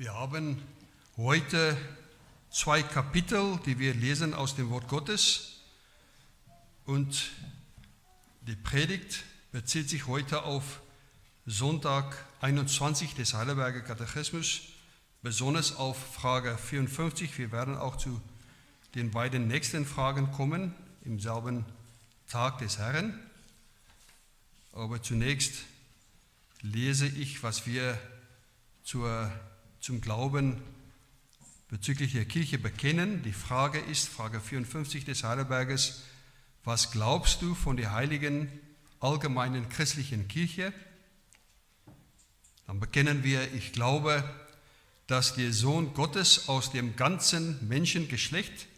Wir haben heute zwei Kapitel, die wir lesen aus dem Wort Gottes. Und die Predigt bezieht sich heute auf Sonntag 21 des Heidelberger Katechismus, besonders auf Frage 54. Wir werden auch zu den beiden nächsten Fragen kommen, im selben Tag des Herrn. Aber zunächst lese ich, was wir zur zum Glauben bezüglich der Kirche bekennen. Die Frage ist, Frage 54 des Heidelberges, was glaubst du von der heiligen allgemeinen christlichen Kirche? Dann bekennen wir, ich glaube, dass der Sohn Gottes aus dem ganzen Menschengeschlecht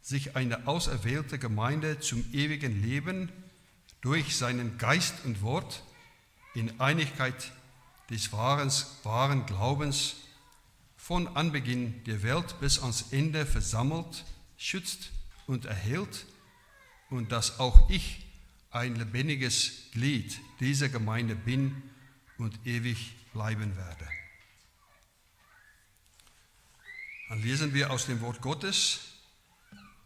sich eine auserwählte Gemeinde zum ewigen Leben durch seinen Geist und Wort in Einigkeit des wahren, wahren Glaubens von Anbeginn der Welt bis ans Ende versammelt, schützt und erhält und dass auch ich ein lebendiges Glied dieser Gemeinde bin und ewig bleiben werde. Dann lesen wir aus dem Wort Gottes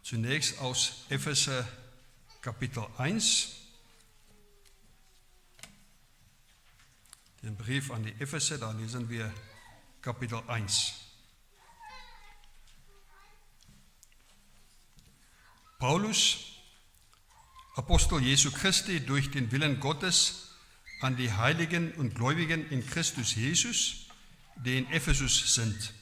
zunächst aus Epheser Kapitel 1, den Brief an die Epheser, da lesen wir Kapitel 1. Paulus, Apostel Jesu Christi, durch den Willen Gottes an die Heiligen und Gläubigen in Christus Jesus, die in Ephesus sind.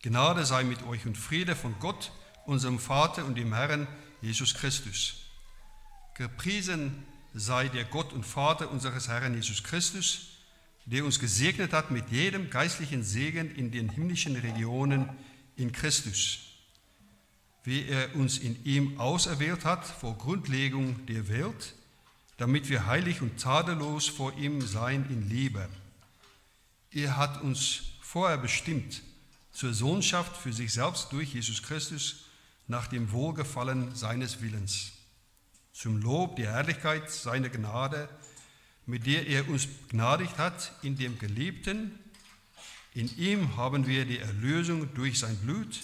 Gnade sei mit euch und Friede von Gott, unserem Vater und dem Herrn Jesus Christus. Gepriesen sei der Gott und Vater unseres Herrn Jesus Christus, der uns gesegnet hat mit jedem geistlichen Segen in den himmlischen Regionen in Christus, wie er uns in ihm auserwählt hat vor Grundlegung der Welt, damit wir heilig und tadellos vor ihm sein in Liebe. Er hat uns vorher bestimmt zur Sohnschaft für sich selbst durch Jesus Christus nach dem Wohlgefallen seines Willens, zum Lob der Herrlichkeit seiner Gnade, mit der er uns begnadigt hat in dem Geliebten. In ihm haben wir die Erlösung durch sein Blut,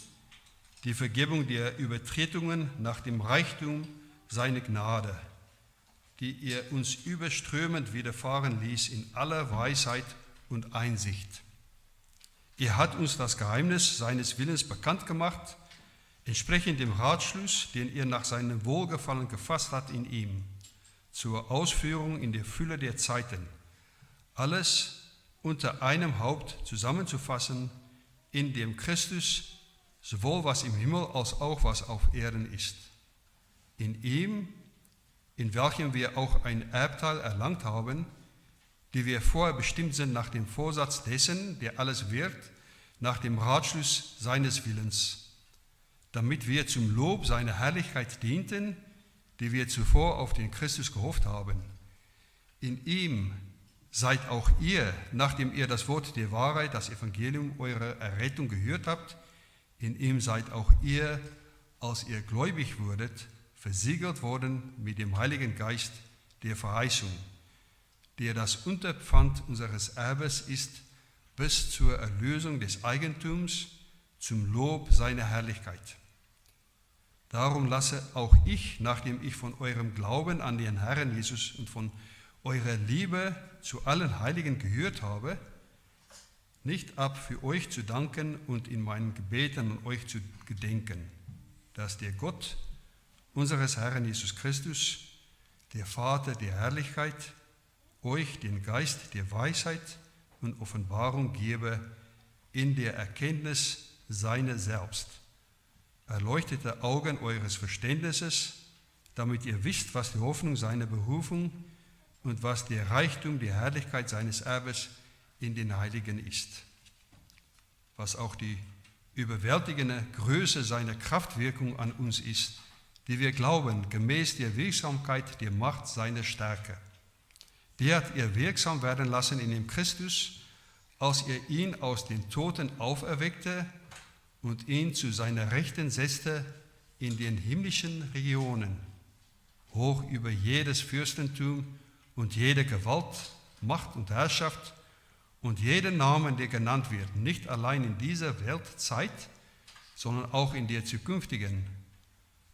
die Vergebung der Übertretungen nach dem Reichtum seiner Gnade, die er uns überströmend widerfahren ließ in aller Weisheit und Einsicht. Er hat uns das Geheimnis seines Willens bekannt gemacht, entsprechend dem Ratschluss, den er nach seinem Wohlgefallen gefasst hat in ihm zur Ausführung in der Fülle der Zeiten, alles unter einem Haupt zusammenzufassen, in dem Christus sowohl was im Himmel als auch was auf Erden ist. In ihm, in welchem wir auch ein Erbteil erlangt haben, die wir vorher bestimmt sind nach dem Vorsatz dessen, der alles wird, nach dem Ratschluss seines Willens, damit wir zum Lob seiner Herrlichkeit dienten, die wir zuvor auf den Christus gehofft haben. In ihm seid auch ihr, nachdem ihr das Wort der Wahrheit, das Evangelium eurer Errettung gehört habt, in ihm seid auch ihr, als ihr gläubig wurdet, versiegelt worden mit dem Heiligen Geist der Verheißung, der das Unterpfand unseres Erbes ist bis zur Erlösung des Eigentums zum Lob seiner Herrlichkeit. Darum lasse auch ich, nachdem ich von eurem Glauben an den Herrn Jesus und von eurer Liebe zu allen Heiligen gehört habe, nicht ab, für euch zu danken und in meinen Gebeten an euch zu gedenken, dass der Gott unseres Herrn Jesus Christus, der Vater der Herrlichkeit, euch den Geist der Weisheit und Offenbarung gebe in der Erkenntnis seiner selbst erleuchtete Augen eures Verständnisses, damit ihr wisst, was die Hoffnung seiner Berufung und was der Reichtum der Herrlichkeit seines Erbes in den Heiligen ist, was auch die überwältigende Größe seiner Kraftwirkung an uns ist, die wir glauben, gemäß der Wirksamkeit der Macht seiner Stärke. Der hat er wirksam werden lassen in dem Christus, als er ihn aus den Toten auferweckte und ihn zu seiner Rechten setzte in den himmlischen Regionen, hoch über jedes Fürstentum und jede Gewalt, Macht und Herrschaft und jeden Namen, der genannt wird, nicht allein in dieser Weltzeit, sondern auch in der zukünftigen.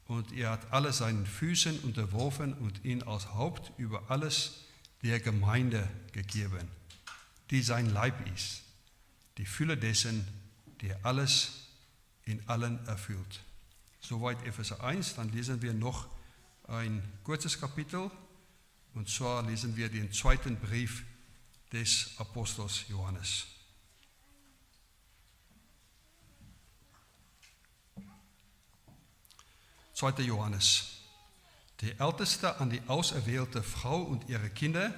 Und er hat alle seinen Füßen unterworfen und ihn als Haupt über alles der Gemeinde gegeben, die sein Leib ist, die Fülle dessen, der alles in allen erfüllt. Soweit Epheser 1, dann lesen wir noch ein kurzes Kapitel, und zwar lesen wir den zweiten Brief des Apostels Johannes. Zweiter Johannes. Der Älteste an die auserwählte Frau und ihre Kinder,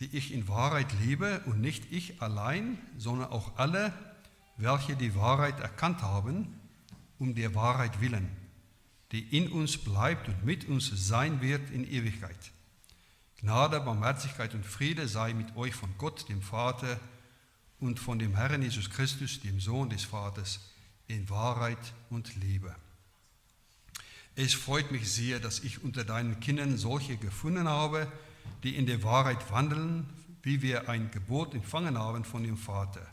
die ich in Wahrheit liebe und nicht ich allein, sondern auch alle, welche die Wahrheit erkannt haben, um der Wahrheit willen, die in uns bleibt und mit uns sein wird in Ewigkeit. Gnade, Barmherzigkeit und Friede sei mit euch von Gott, dem Vater, und von dem Herrn Jesus Christus, dem Sohn des Vaters, in Wahrheit und Liebe. Es freut mich sehr, dass ich unter deinen Kindern solche gefunden habe, die in der Wahrheit wandeln, wie wir ein Gebot empfangen haben von dem Vater.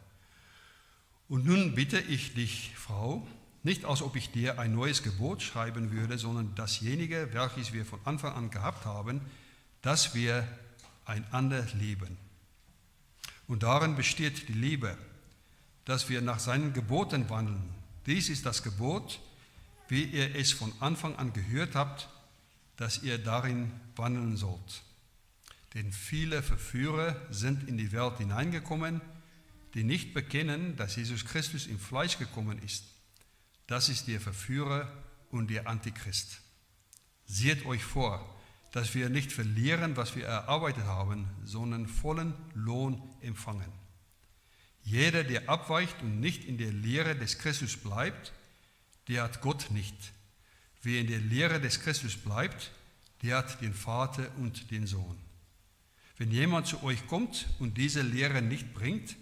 Und nun bitte ich dich, Frau, nicht als ob ich dir ein neues Gebot schreiben würde, sondern dasjenige, welches wir von Anfang an gehabt haben, dass wir einander lieben. Und darin besteht die Liebe, dass wir nach seinen Geboten wandeln. Dies ist das Gebot, wie ihr es von Anfang an gehört habt, dass ihr darin wandeln sollt. Denn viele Verführer sind in die Welt hineingekommen, die nicht bekennen, dass Jesus Christus im Fleisch gekommen ist. Das ist der Verführer und der Antichrist. Seht euch vor, dass wir nicht verlieren, was wir erarbeitet haben, sondern vollen Lohn empfangen. Jeder, der abweicht und nicht in der Lehre des Christus bleibt, der hat Gott nicht. Wer in der Lehre des Christus bleibt, der hat den Vater und den Sohn. Wenn jemand zu euch kommt und diese Lehre nicht bringt,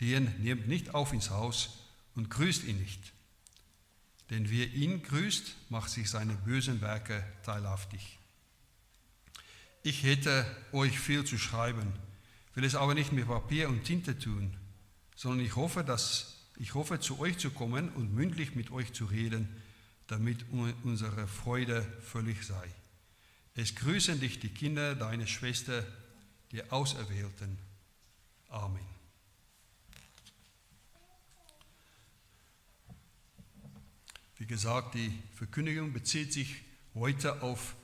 den nehmt nicht auf ins Haus und grüßt ihn nicht. Denn wer ihn grüßt, macht sich seine bösen Werke teilhaftig. Ich hätte euch viel zu schreiben, will es aber nicht mit Papier und Tinte tun, sondern ich hoffe, dass ich hoffe, zu euch zu kommen und mündlich mit euch zu reden, damit unsere Freude völlig sei. Es grüßen dich die Kinder deiner Schwester, die Auserwählten. Amen. Wie gesagt, die Verkündigung bezieht sich heute auf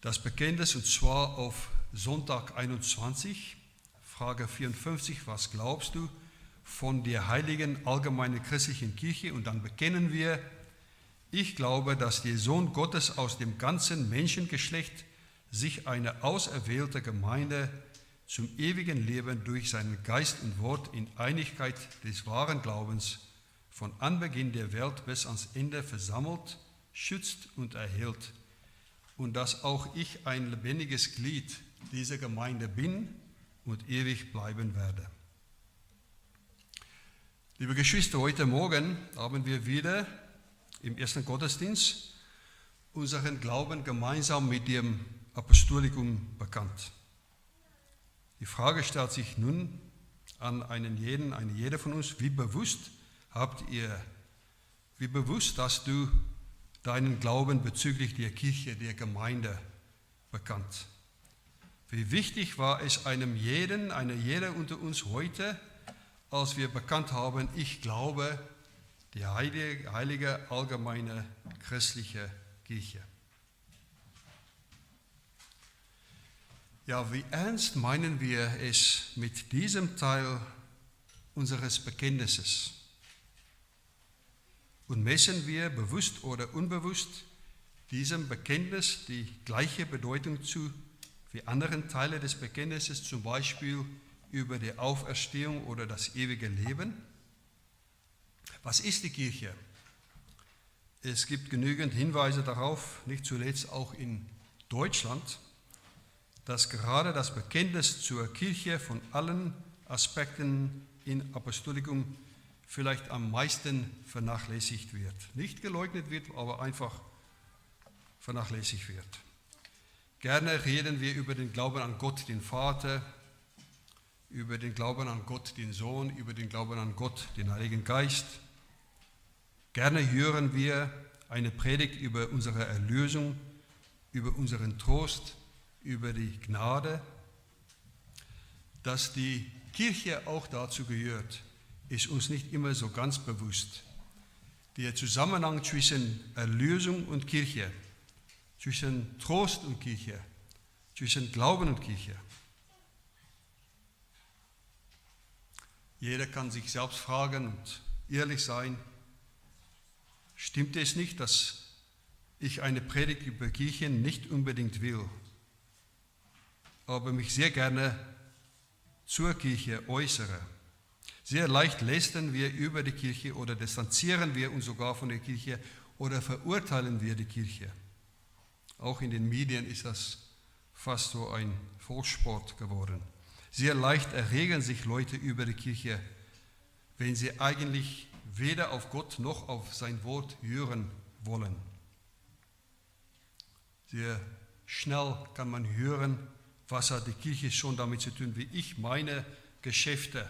das Bekenntnis und zwar auf Sonntag 21, Frage 54, was glaubst du von der heiligen allgemeinen christlichen Kirche? Und dann bekennen wir, ich glaube, dass der Sohn Gottes aus dem ganzen Menschengeschlecht sich eine auserwählte Gemeinde zum ewigen Leben durch seinen Geist und Wort in Einigkeit des wahren Glaubens von Anbeginn der Welt bis ans Ende versammelt, schützt und erhält und dass auch ich ein lebendiges Glied dieser Gemeinde bin und ewig bleiben werde. Liebe Geschwister, heute Morgen haben wir wieder im ersten Gottesdienst unseren Glauben gemeinsam mit dem Apostolikum bekannt. Die Frage stellt sich nun an einen jeden, eine jede von uns, wie bewusst habt ihr, wie bewusst hast du deinen Glauben bezüglich der Kirche, der Gemeinde bekannt. Wie wichtig war es einem jeden, einer jeder unter uns heute, als wir bekannt haben, ich glaube die heilige, heilige allgemeine christliche Kirche. Ja, wie ernst meinen wir es mit diesem Teil unseres Bekenntnisses? Und messen wir bewusst oder unbewusst diesem Bekenntnis die gleiche Bedeutung zu wie anderen Teile des Bekenntnisses, zum Beispiel über die Auferstehung oder das ewige Leben? Was ist die Kirche? Es gibt genügend Hinweise darauf, nicht zuletzt auch in Deutschland, dass gerade das Bekenntnis zur Kirche von allen Aspekten in Apostolikum vielleicht am meisten vernachlässigt wird. Nicht geleugnet wird, aber einfach vernachlässigt wird. Gerne reden wir über den Glauben an Gott, den Vater, über den Glauben an Gott, den Sohn, über den Glauben an Gott, den Heiligen Geist. Gerne hören wir eine Predigt über unsere Erlösung, über unseren Trost, über die Gnade. Dass die Kirche auch dazu gehört, ist uns nicht immer so ganz bewusst. Der Zusammenhang zwischen Erlösung und Kirche, zwischen Trost und Kirche, zwischen Glauben und Kirche. Jeder kann sich selbst fragen und ehrlich sein, stimmt es nicht, dass ich eine Predigt über Kirche nicht unbedingt will, aber mich sehr gerne zur Kirche äußere? Sehr leicht lästern wir über die Kirche oder distanzieren wir uns sogar von der Kirche oder verurteilen wir die Kirche. Auch in den Medien ist das fast so ein Volkssport geworden. Sehr leicht erregen sich Leute über die Kirche, wenn sie eigentlich weder auf Gott noch auf sein Wort hören wollen. Sehr schnell kann man hören, was hat die Kirche schon damit zu tun, wie ich meine Geschäfte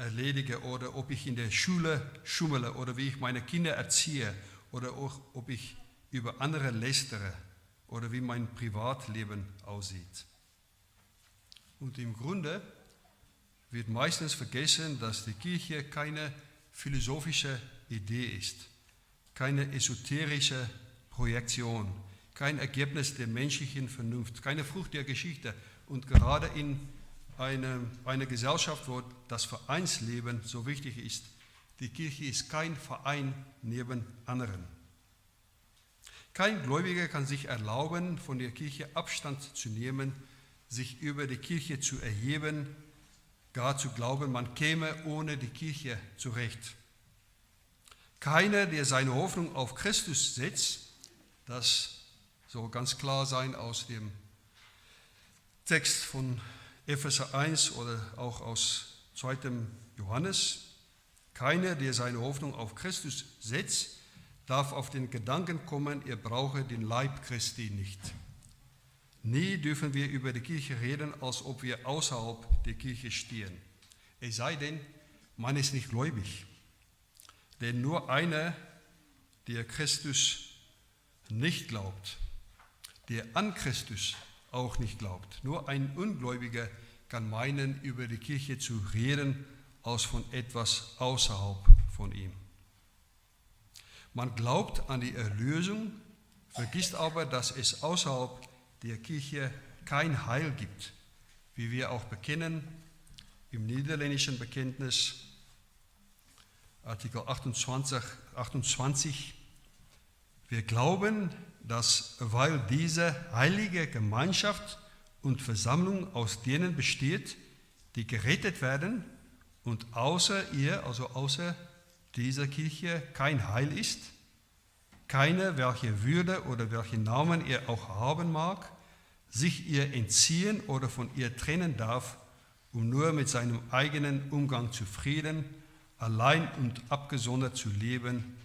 erledige oder ob ich in der Schule schummele oder wie ich meine Kinder erziehe oder auch, ob ich über andere lästere oder wie mein Privatleben aussieht. Und im Grunde wird meistens vergessen, dass die Kirche keine philosophische Idee ist, keine esoterische Projektion, kein Ergebnis der menschlichen Vernunft, keine Frucht der Geschichte. Und gerade in einer eine Gesellschaft, wo das Vereinsleben so wichtig ist, die Kirche ist kein Verein neben anderen. Kein Gläubiger kann sich erlauben, von der Kirche Abstand zu nehmen sich über die Kirche zu erheben, gar zu glauben, man käme ohne die Kirche zurecht. Keiner, der seine Hoffnung auf Christus setzt, das soll ganz klar sein aus dem Text von Epheser 1 oder auch aus 2. Johannes. Keiner, der seine Hoffnung auf Christus setzt, darf auf den Gedanken kommen, er brauche den Leib Christi nicht. Nie dürfen wir über die Kirche reden, als ob wir außerhalb der Kirche stehen. Es sei denn, man ist nicht gläubig. Denn nur einer, der Christus nicht glaubt, der an Christus auch nicht glaubt, nur ein Ungläubiger kann meinen, über die Kirche zu reden, als von etwas außerhalb von ihm. Man glaubt an die Erlösung, vergisst aber, dass es außerhalb der Kirche kein Heil gibt, wie wir auch bekennen im niederländischen Bekenntnis, Artikel 28, 28. Wir glauben, dass weil diese heilige Gemeinschaft und Versammlung aus denen besteht, die gerettet werden und außer ihr, also außer dieser Kirche, kein Heil ist, keine, welche Würde oder welchen Namen er auch haben mag, sich ihr entziehen oder von ihr trennen darf, um nur mit seinem eigenen Umgang zufrieden, allein und abgesondert zu leben,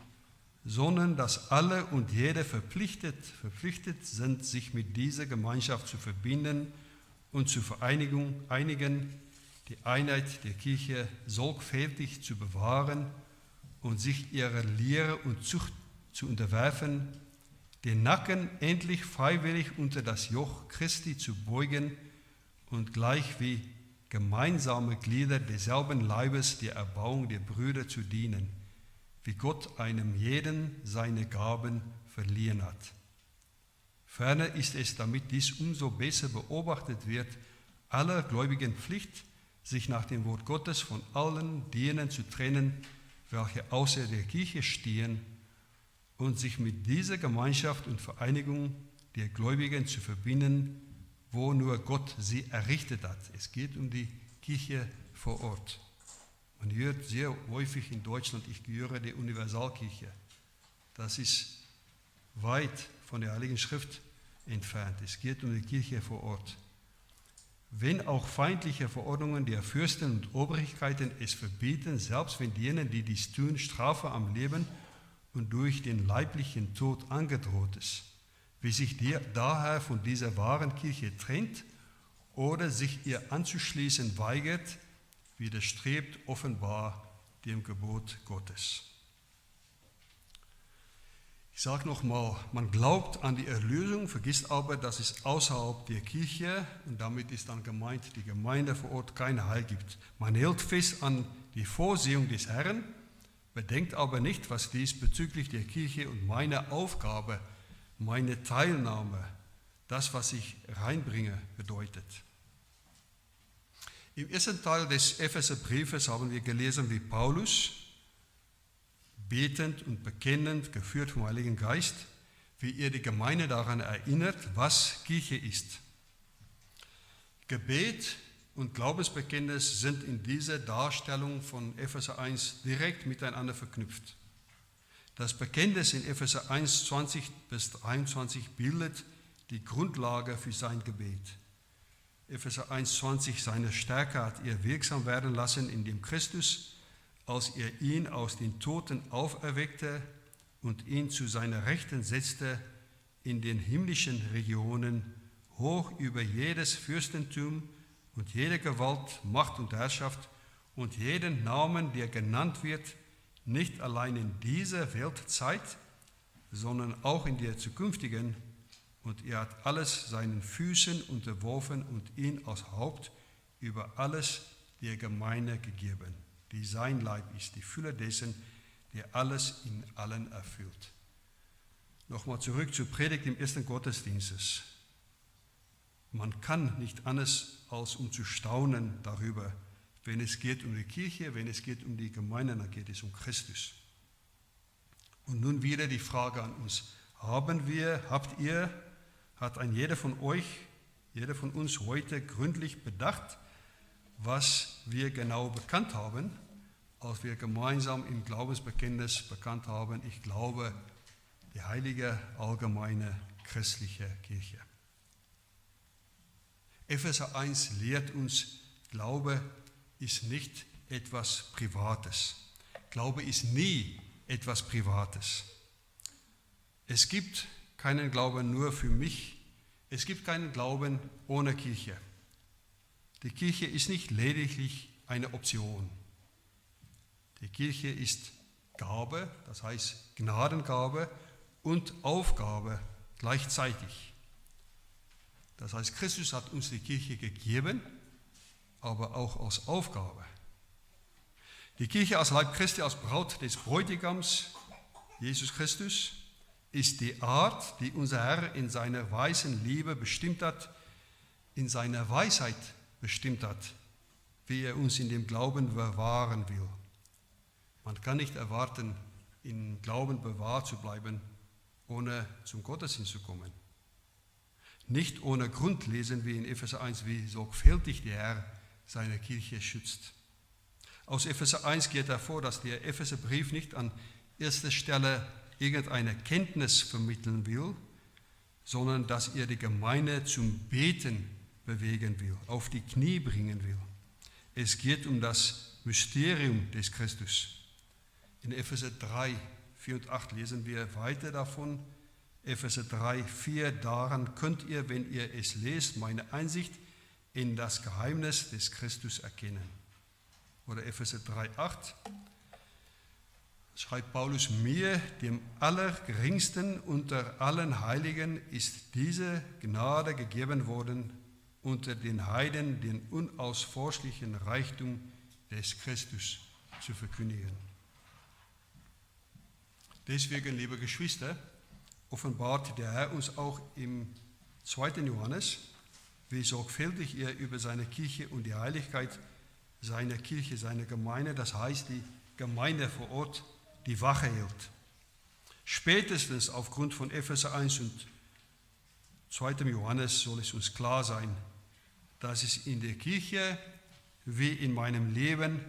sondern dass alle und jede verpflichtet, verpflichtet sind, sich mit dieser Gemeinschaft zu verbinden und zur Vereinigung einigen, die Einheit der Kirche sorgfältig zu bewahren und sich ihrer Lehre und Zucht zu unterwerfen, den Nacken endlich freiwillig unter das Joch Christi zu beugen und gleich wie gemeinsame Glieder desselben Leibes der Erbauung der Brüder zu dienen, wie Gott einem jeden seine Gaben verliehen hat. Ferner ist es, damit dies umso besser beobachtet wird, aller Gläubigen Pflicht, sich nach dem Wort Gottes von allen denen zu trennen, welche außer der Kirche stehen und sich mit dieser Gemeinschaft und Vereinigung der Gläubigen zu verbinden, wo nur Gott sie errichtet hat. Es geht um die Kirche vor Ort. Man hört sehr häufig in Deutschland, ich gehöre der Universalkirche. Das ist weit von der Heiligen Schrift entfernt. Es geht um die Kirche vor Ort. Wenn auch feindliche Verordnungen der Fürsten und Obrigkeiten es verbieten, selbst wenn denen, die dies tun, Strafe am Leben und durch den leiblichen Tod angedroht ist, wie sich der daher von dieser wahren Kirche trennt oder sich ihr anzuschließen weigert, widerstrebt offenbar dem Gebot Gottes. Ich sage nochmal, man glaubt an die Erlösung, vergisst aber, dass es außerhalb der Kirche, und damit ist dann gemeint, die Gemeinde vor Ort kein Heil gibt. Man hält fest an die Vorsehung des Herrn, bedenkt aber nicht, was dies bezüglich der Kirche und meiner Aufgabe, meine Teilnahme, das, was ich reinbringe, bedeutet. Im ersten Teil des Epheserbriefes haben wir gelesen, wie Paulus, betend und bekennend, geführt vom Heiligen Geist, wie er die Gemeinde daran erinnert, was Kirche ist. Gebet und Glaubensbekenntnis sind in dieser Darstellung von Epheser 1 direkt miteinander verknüpft. Das Bekenntnis in Epheser 1, 20 bis 23 bildet die Grundlage für sein Gebet. Epheser 1,20, seine Stärke hat er wirksam werden lassen, indem Christus, als er ihn aus den Toten auferweckte und ihn zu seiner Rechten setzte, in den himmlischen Regionen, hoch über jedes Fürstentum und jede Gewalt, Macht und Herrschaft und jeden Namen, der genannt wird, nicht allein in dieser Weltzeit, sondern auch in der zukünftigen und er hat alles seinen Füßen unterworfen und ihn als Haupt über alles der Gemeinde gegeben, die sein Leib ist, die Fülle dessen, der alles in allen erfüllt. Nochmal zurück zur Predigt im ersten Gottesdienstes. Man kann nicht anders als um zu staunen darüber, wenn es geht um die Kirche, wenn es geht um die Gemeinde, dann geht es um Christus. Und nun wieder die Frage an uns, haben wir, habt ihr hat ein jeder von euch, jeder von uns heute gründlich bedacht, was wir genau bekannt haben, als wir gemeinsam im Glaubensbekenntnis bekannt haben, ich glaube, die heilige allgemeine christliche Kirche. Epheser 1 lehrt uns, Glaube ist nicht etwas Privates. Glaube ist nie etwas Privates. Es gibt keinen Glauben nur für mich. Es gibt keinen Glauben ohne Kirche. Die Kirche ist nicht lediglich eine Option. Die Kirche ist Gabe, das heißt Gnadengabe und Aufgabe gleichzeitig. Das heißt, Christus hat uns die Kirche gegeben, aber auch als Aufgabe. Die Kirche als Leib Christi, als Braut des Bräutigams, Jesus Christus, ist die Art, die unser Herr in seiner weisen Liebe bestimmt hat, in seiner Weisheit bestimmt hat, wie er uns in dem Glauben bewahren will. Man kann nicht erwarten, im Glauben bewahrt zu bleiben, ohne zum Gottesdienst zu kommen. Nicht ohne Grund lesen wir in Epheser 1, wie sorgfältig der Herr seine Kirche schützt. Aus Epheser 1 geht hervor, dass der Epheserbrief nicht an erster Stelle irgendeine Kenntnis vermitteln will, sondern dass er die Gemeinde zum Beten bewegen will, auf die Knie bringen will. Es geht um das Mysterium des Christus. In Epheser 3, 4 und 8 lesen wir weiter davon. Epheser 3, 4, daran könnt ihr, wenn ihr es lest, meine Einsicht in das Geheimnis des Christus erkennen. Oder Epheser 3, 8, schreibt Paulus, mir, dem Allergeringsten unter allen Heiligen, ist diese Gnade gegeben worden, unter den Heiden den unausforschlichen Reichtum des Christus zu verkündigen. Deswegen, liebe Geschwister, offenbart der Herr uns auch im 2. Johannes, wie sorgfältig er über seine Kirche und die Heiligkeit seiner Kirche, seiner Gemeinde, das heißt die Gemeinde vor Ort, die Wache hielt. Spätestens aufgrund von Epheser 1 und 2. Johannes soll es uns klar sein, dass es in der Kirche wie in meinem Leben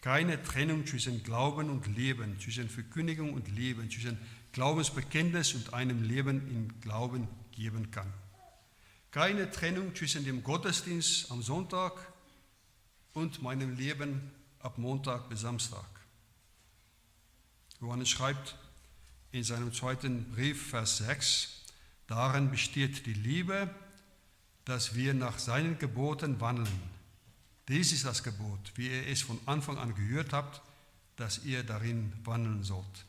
keine Trennung zwischen Glauben und Leben, zwischen Verkündigung und Leben, zwischen Glaubensbekenntnis und einem Leben in Glauben geben kann. Keine Trennung zwischen dem Gottesdienst am Sonntag und meinem Leben ab Montag bis Samstag. Johannes schreibt in seinem zweiten Brief, Vers 6, darin besteht die Liebe, dass wir nach seinen Geboten wandeln. Dies ist das Gebot, wie ihr es von Anfang an gehört habt, dass ihr darin wandeln sollt.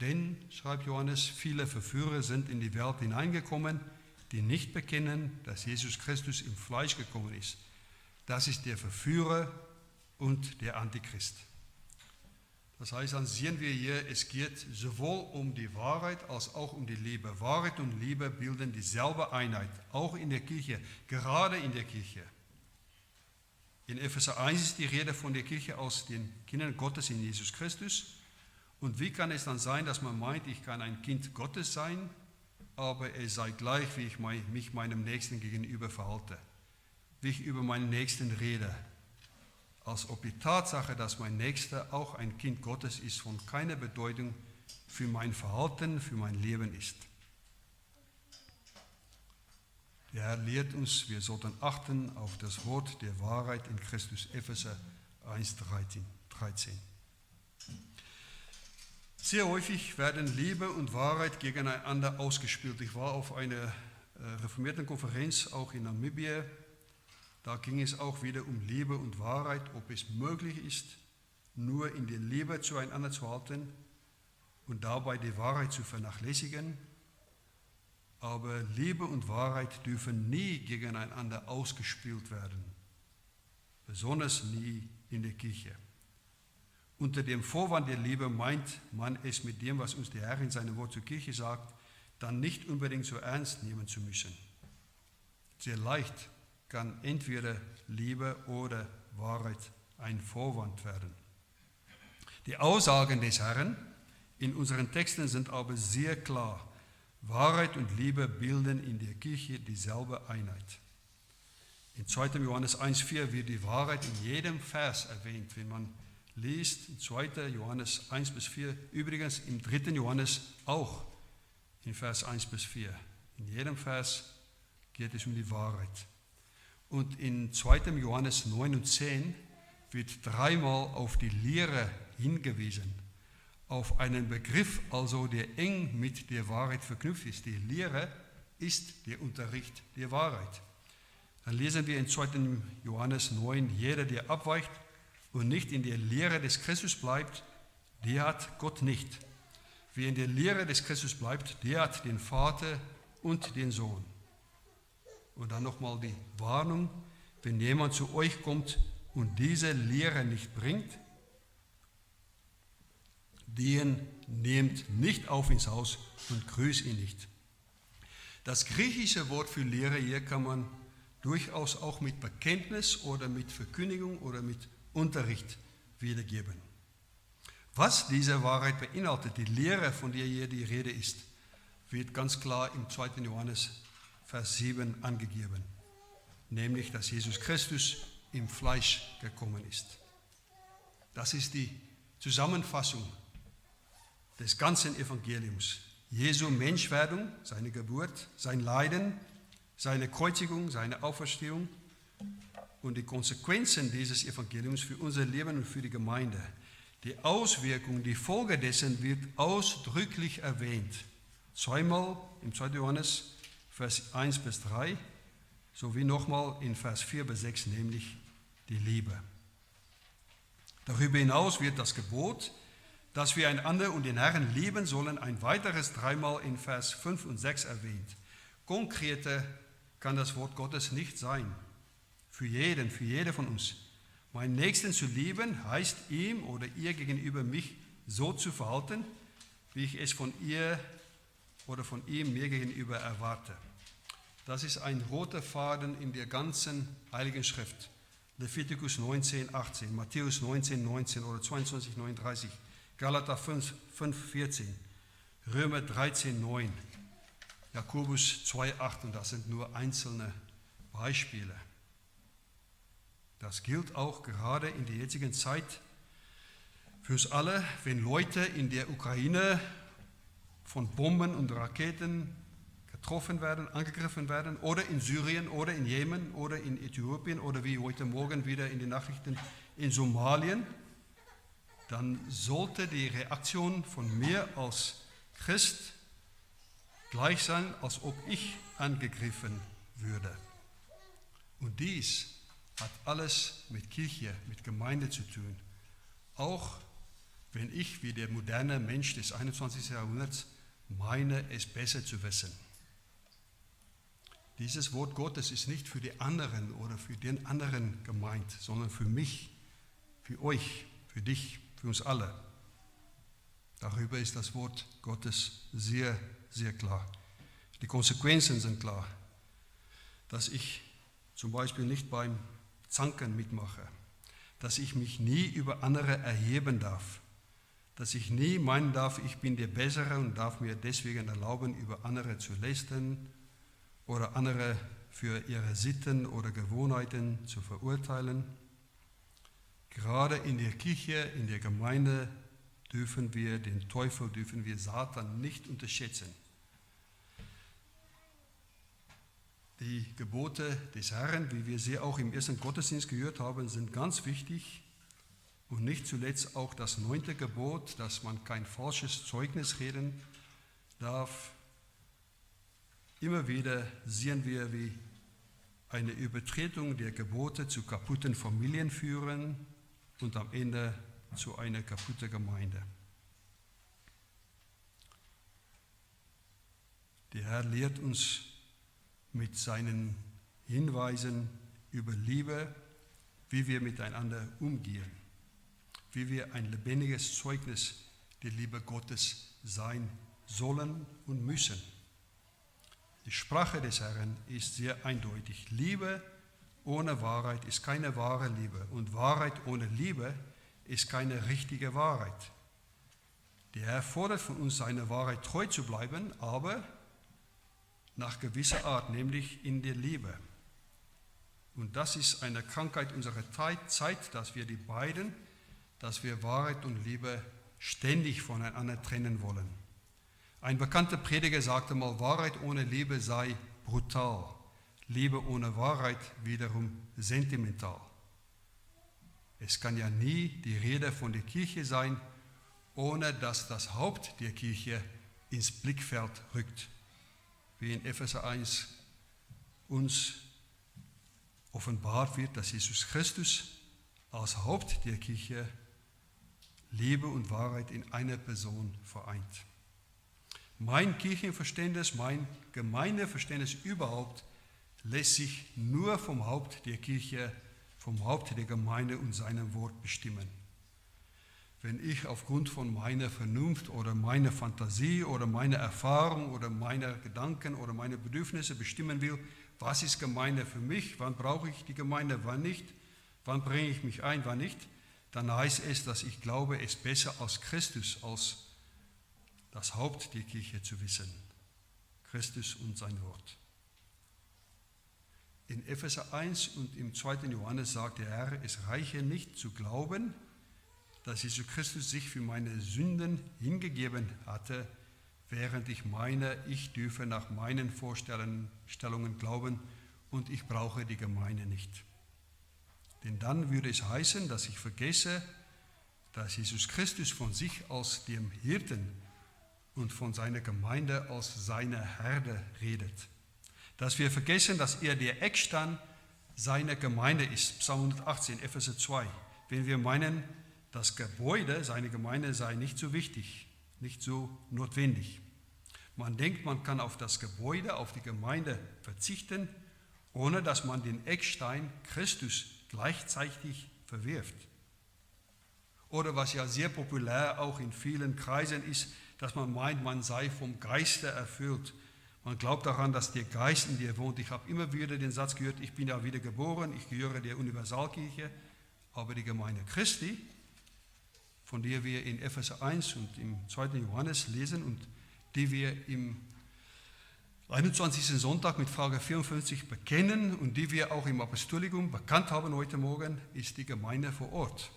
Denn, schreibt Johannes, viele Verführer sind in die Welt hineingekommen, die nicht bekennen, dass Jesus Christus im Fleisch gekommen ist. Das ist der Verführer und der Antichrist. Das heißt, dann sehen wir hier, es geht sowohl um die Wahrheit als auch um die Liebe. Wahrheit und Liebe bilden dieselbe Einheit, auch in der Kirche, gerade in der Kirche. In Epheser 1 ist die Rede von der Kirche aus den Kindern Gottes in Jesus Christus. Und wie kann es dann sein, dass man meint, ich kann ein Kind Gottes sein, aber es sei gleich, wie ich mich meinem Nächsten gegenüber verhalte, wie ich über meinen Nächsten rede, als ob die Tatsache, dass mein Nächster auch ein Kind Gottes ist, von keiner Bedeutung für mein Verhalten, für mein Leben ist. Der Herr lehrt uns, wir sollten achten auf das Wort der Wahrheit in Christus Epheser 1, 13. Sehr häufig werden Liebe und Wahrheit gegeneinander ausgespielt. Ich war auf einer äh, reformierten Konferenz auch in Namibia da ging es auch wieder um Liebe und Wahrheit, ob es möglich ist, nur in der Liebe zueinander zu halten und dabei die Wahrheit zu vernachlässigen. Aber Liebe und Wahrheit dürfen nie gegeneinander ausgespielt werden, besonders nie in der Kirche. Unter dem Vorwand der Liebe meint man es mit dem, was uns der Herr in seinem Wort zur Kirche sagt, dann nicht unbedingt so ernst nehmen zu müssen. Sehr leicht kann entweder Liebe oder Wahrheit ein Vorwand werden. Die Aussagen des Herrn in unseren Texten sind aber sehr klar. Wahrheit und Liebe bilden in der Kirche dieselbe Einheit. In 2. Johannes 1,4 wird die Wahrheit in jedem Vers erwähnt, wenn man liest, in 2. Johannes 1 bis 4, übrigens im 3. Johannes auch in Vers 1 bis 4. In jedem Vers geht es um die Wahrheit. Und in 2. Johannes 9 und 10 wird dreimal auf die Lehre hingewiesen, auf einen Begriff also, der eng mit der Wahrheit verknüpft ist. Die Lehre ist der Unterricht der Wahrheit. Dann lesen wir in 2. Johannes 9, jeder, der abweicht und nicht in der Lehre des Christus bleibt, der hat Gott nicht. Wer in der Lehre des Christus bleibt, der hat den Vater und den Sohn. Und dann nochmal die Warnung, wenn jemand zu euch kommt und diese Lehre nicht bringt, den nehmt nicht auf ins Haus und grüßt ihn nicht. Das griechische Wort für Lehre hier kann man durchaus auch mit Bekenntnis oder mit Verkündigung oder mit Unterricht wiedergeben. Was diese Wahrheit beinhaltet, die Lehre, von der hier die Rede ist, wird ganz klar im 2. Johannes Vers 7 angegeben, nämlich dass Jesus Christus im Fleisch gekommen ist. Das ist die Zusammenfassung des ganzen Evangeliums. Jesu Menschwerdung, seine Geburt, sein Leiden, seine Kreuzigung, seine Auferstehung und die Konsequenzen dieses Evangeliums für unser Leben und für die Gemeinde. Die Auswirkung, die Folge dessen wird ausdrücklich erwähnt. Zweimal im 2. Johannes Vers 1 bis 3, sowie nochmal in Vers 4 bis 6, nämlich die Liebe. Darüber hinaus wird das Gebot, dass wir einander und den Herrn lieben sollen, ein weiteres dreimal in Vers 5 und 6 erwähnt. Konkreter kann das Wort Gottes nicht sein. Für jeden, für jede von uns. Meinen Nächsten zu lieben heißt ihm oder ihr gegenüber mich so zu verhalten, wie ich es von ihr oder von ihm mir gegenüber erwarte. Das ist ein roter Faden in der ganzen Heiligen Schrift. Leviticus 19, 18, Matthäus 19, 19 oder 22, 39, Galater 5, 5 14, Römer 13, 9, Jakobus 2, 8 und das sind nur einzelne Beispiele. Das gilt auch gerade in der jetzigen Zeit für uns alle, wenn Leute in der Ukraine von Bomben und Raketen getroffen werden, angegriffen werden, oder in Syrien oder in Jemen oder in Äthiopien oder wie heute Morgen wieder in den Nachrichten in Somalien, dann sollte die Reaktion von mir als Christ gleich sein, als ob ich angegriffen würde. Und dies hat alles mit Kirche, mit Gemeinde zu tun. Auch wenn ich wie der moderne Mensch des 21. Jahrhunderts meine, es besser zu wissen. Dieses Wort Gottes ist nicht für die anderen oder für den anderen gemeint, sondern für mich, für euch, für dich, für uns alle. Darüber ist das Wort Gottes sehr, sehr klar. Die Konsequenzen sind klar, dass ich zum Beispiel nicht beim Zanken mitmache, dass ich mich nie über andere erheben darf, dass ich nie meinen darf, ich bin der Bessere und darf mir deswegen erlauben, über andere zu lästern oder andere für ihre Sitten oder Gewohnheiten zu verurteilen. Gerade in der Kirche, in der Gemeinde dürfen wir den Teufel, dürfen wir Satan nicht unterschätzen. Die Gebote des Herrn, wie wir sie auch im ersten Gottesdienst gehört haben, sind ganz wichtig und nicht zuletzt auch das neunte Gebot, dass man kein falsches Zeugnis reden darf. Immer wieder sehen wir, wie eine Übertretung der Gebote zu kaputten Familien führen und am Ende zu einer kaputten Gemeinde. Der Herr lehrt uns mit seinen Hinweisen über Liebe, wie wir miteinander umgehen, wie wir ein lebendiges Zeugnis der Liebe Gottes sein sollen und müssen. Die Sprache des Herrn ist sehr eindeutig. Liebe ohne Wahrheit ist keine wahre Liebe und Wahrheit ohne Liebe ist keine richtige Wahrheit. Der Herr fordert von uns, seine Wahrheit treu zu bleiben, aber nach gewisser Art, nämlich in der Liebe. Und das ist eine Krankheit unserer Zeit, dass wir die beiden, dass wir Wahrheit und Liebe ständig voneinander trennen wollen. Ein bekannter Prediger sagte mal, Wahrheit ohne Liebe sei brutal, Liebe ohne Wahrheit wiederum sentimental. Es kann ja nie die Rede von der Kirche sein, ohne dass das Haupt der Kirche ins Blickfeld rückt, wie in Epheser 1 uns offenbart wird, dass Jesus Christus als Haupt der Kirche Liebe und Wahrheit in einer Person vereint. Mein Kirchenverständnis, mein Gemeindeverständnis überhaupt lässt sich nur vom Haupt der Kirche, vom Haupt der Gemeinde und seinem Wort bestimmen. Wenn ich aufgrund von meiner Vernunft oder meiner Fantasie oder meiner Erfahrung oder meiner Gedanken oder meiner Bedürfnisse bestimmen will, was ist Gemeinde für mich, wann brauche ich die Gemeinde, wann nicht, wann bringe ich mich ein, wann nicht, dann heißt es, dass ich glaube, es besser als Christus, als das Haupt der Kirche zu wissen. Christus und sein Wort. In Epheser 1 und im 2. Johannes sagt der Herr, es reiche nicht zu glauben, dass Jesus Christus sich für meine Sünden hingegeben hatte, während ich meine, ich dürfe nach meinen Vorstellungen glauben und ich brauche die Gemeinde nicht. Denn dann würde es heißen, dass ich vergesse, dass Jesus Christus von sich als dem Hirten und von seiner Gemeinde als seine Herde redet. Dass wir vergessen, dass er der Eckstein seiner Gemeinde ist. Psalm 118, Epheser 2. Wenn wir meinen, das Gebäude, seine Gemeinde sei nicht so wichtig, nicht so notwendig. Man denkt, man kann auf das Gebäude, auf die Gemeinde verzichten, ohne dass man den Eckstein Christus gleichzeitig verwirft. Oder was ja sehr populär auch in vielen Kreisen ist, dass man meint, man sei vom Geiste erfüllt. Man glaubt daran, dass der Geist in dir wohnt. Ich habe immer wieder den Satz gehört, ich bin ja wieder geboren, ich gehöre der Universalkirche, aber die Gemeinde Christi, von der wir in Epheser 1 und im 2. Johannes lesen und die wir im 21. Sonntag mit Frage 54 bekennen und die wir auch im Apostolikum bekannt haben heute Morgen, ist die Gemeinde vor Ort.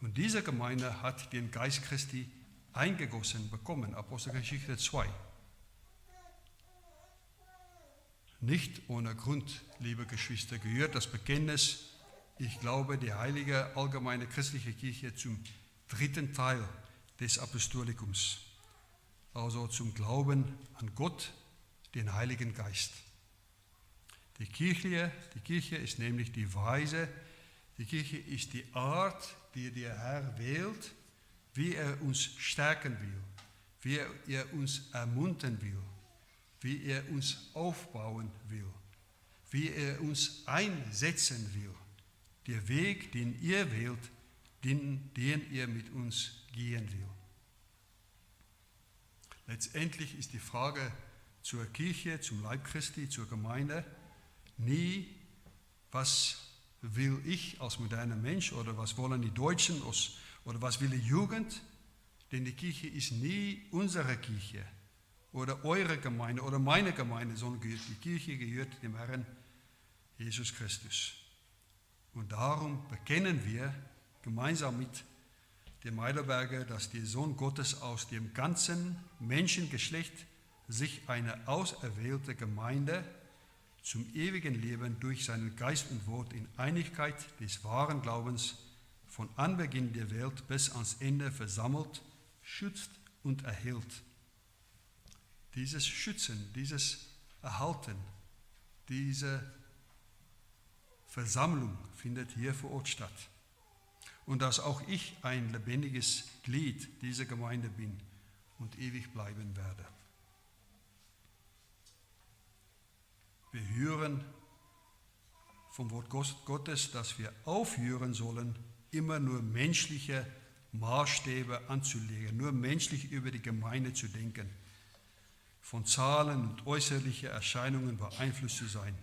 Und diese Gemeinde hat den Geist Christi eingegossen bekommen, Apostelgeschichte 2. Nicht ohne Grund, liebe Geschwister, gehört das Bekenntnis, ich glaube, die heilige allgemeine christliche Kirche zum dritten Teil des Apostolikums, also zum Glauben an Gott, den Heiligen Geist. Die Kirche, die Kirche ist nämlich die Weise, die Kirche ist die Art, die der Herr wählt, wie er uns stärken will, wie er uns ermuntern will, wie er uns aufbauen will, wie er uns einsetzen will. Der Weg, den ihr wählt, den, den ihr mit uns gehen will. Letztendlich ist die Frage zur Kirche, zum Leib Christi, zur Gemeinde nie, was will ich als moderner Mensch oder was wollen die Deutschen oder was will die Jugend, denn die Kirche ist nie unsere Kirche oder eure Gemeinde oder meine Gemeinde, sondern die Kirche gehört dem Herrn Jesus Christus. Und darum bekennen wir gemeinsam mit dem Heidelberger, dass der Sohn Gottes aus dem ganzen Menschengeschlecht sich eine auserwählte Gemeinde zum ewigen Leben durch seinen Geist und Wort in Einigkeit des wahren Glaubens von Anbeginn der Welt bis ans Ende versammelt, schützt und erhält. Dieses Schützen, dieses Erhalten, diese Versammlung findet hier vor Ort statt. Und dass auch ich ein lebendiges Glied dieser Gemeinde bin und ewig bleiben werde. Wir hören vom Wort Gottes, dass wir aufhören sollen, immer nur menschliche Maßstäbe anzulegen, nur menschlich über die Gemeinde zu denken, von Zahlen und äußerlichen Erscheinungen beeinflusst zu sein.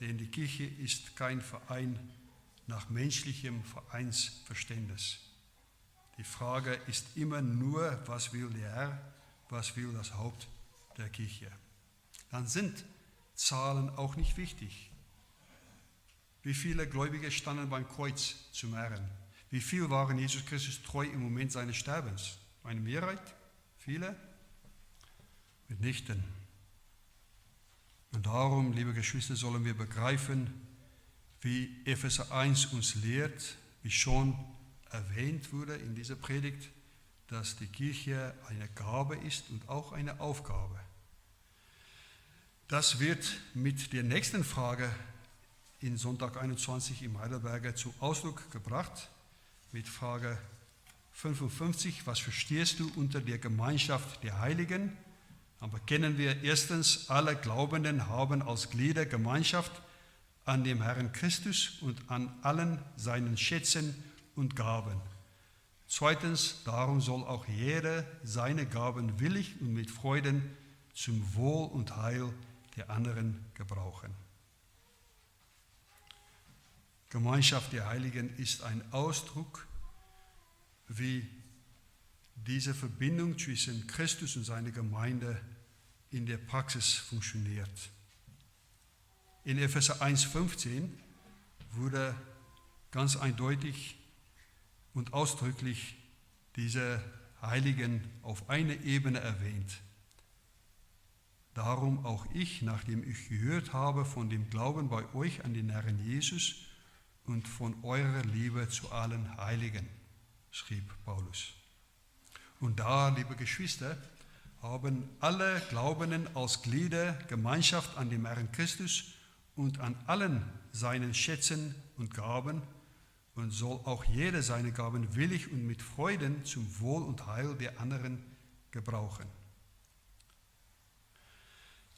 Denn die Kirche ist kein Verein nach menschlichem Vereinsverständnis. Die Frage ist immer nur, was will der Herr, was will das Haupt der Kirche. Dann sind Zahlen auch nicht wichtig. Wie viele Gläubige standen beim Kreuz zum Herrn? Wie viel waren Jesus Christus treu im Moment seines Sterbens? Eine Mehrheit? Viele? Mitnichten. Und darum, liebe Geschwister, sollen wir begreifen, wie Epheser 1 uns lehrt, wie schon erwähnt wurde in dieser Predigt, dass die Kirche eine Gabe ist und auch eine Aufgabe. Das wird mit der nächsten Frage in Sonntag 21 im Heidelberger zu Ausdruck gebracht, mit Frage 55, was verstehst du unter der Gemeinschaft der Heiligen? Aber kennen wir erstens, alle Glaubenden haben als Glieder Gemeinschaft an dem Herrn Christus und an allen seinen Schätzen und Gaben. Zweitens, darum soll auch jeder seine Gaben willig und mit Freuden zum Wohl und Heil der anderen gebrauchen. Gemeinschaft der Heiligen ist ein Ausdruck, wie diese Verbindung zwischen Christus und seiner Gemeinde in der Praxis funktioniert. In Epheser 1,15 wurde ganz eindeutig und ausdrücklich diese Heiligen auf einer Ebene erwähnt. Darum auch ich, nachdem ich gehört habe von dem Glauben bei euch an den Herrn Jesus und von eurer Liebe zu allen Heiligen, schrieb Paulus. Und da, liebe Geschwister, haben alle Glaubenden als Glieder Gemeinschaft an dem Herrn Christus und an allen seinen Schätzen und Gaben und soll auch jeder seine Gaben willig und mit Freuden zum Wohl und Heil der anderen gebrauchen.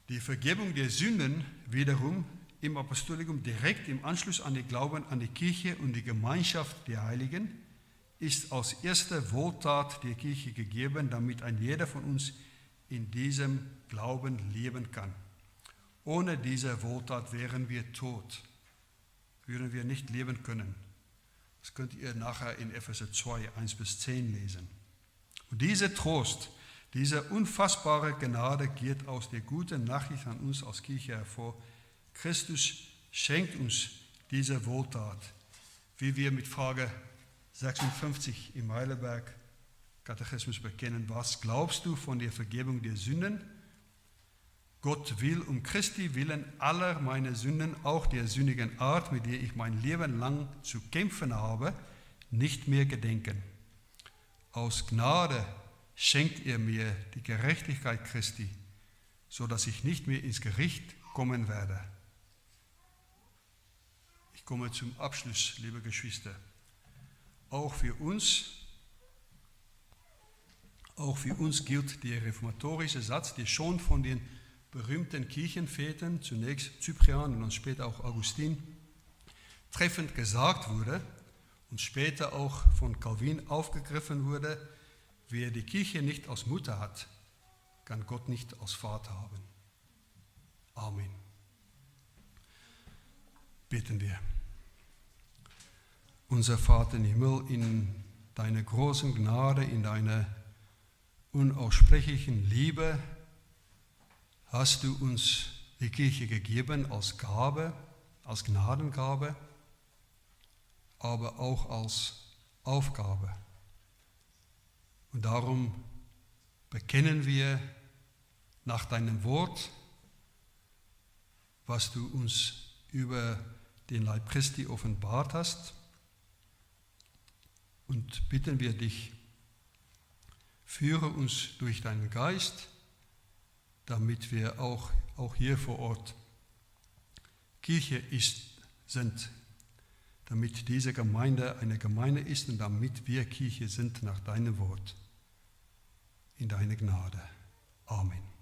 Die Vergebung der Sünden wiederum im Apostolikum direkt im Anschluss an den Glauben an die Kirche und die Gemeinschaft der Heiligen ist als erste Wohltat der Kirche gegeben, damit ein jeder von uns in diesem Glauben leben kann. Ohne diese Wohltat wären wir tot, würden wir nicht leben können. Das könnt ihr nachher in Epheser 2, 1 bis 10 lesen. Und dieser Trost, diese unfassbare Gnade geht aus der guten Nachricht an uns als Kirche hervor. Christus schenkt uns diese Wohltat, wie wir mit Frage 56 im Heidelberg Katechismus bekennen. Was glaubst du von der Vergebung der Sünden? Gott will um Christi willen aller meine Sünden, auch der sündigen Art, mit der ich mein Leben lang zu kämpfen habe, nicht mehr gedenken. Aus Gnade schenkt er mir die Gerechtigkeit Christi, so dass ich nicht mehr ins Gericht kommen werde. Komme zum Abschluss, liebe Geschwister. Auch für uns, auch für uns gilt der reformatorische Satz, der schon von den berühmten Kirchenvätern, zunächst Cyprian und dann später auch Augustin, treffend gesagt wurde und später auch von Calvin aufgegriffen wurde, wer die Kirche nicht als Mutter hat, kann Gott nicht als Vater haben. Amen. Beten wir. Unser Vater im Himmel, in deiner großen Gnade, in deiner unaussprechlichen Liebe hast du uns die Kirche gegeben als Gabe, als Gnadengabe, aber auch als Aufgabe. Und darum bekennen wir nach deinem Wort, was du uns über den Leib Christi offenbart hast und bitten wir dich, führe uns durch deinen Geist, damit wir auch, auch hier vor Ort Kirche ist, sind, damit diese Gemeinde eine Gemeinde ist und damit wir Kirche sind nach deinem Wort. In deine Gnade. Amen.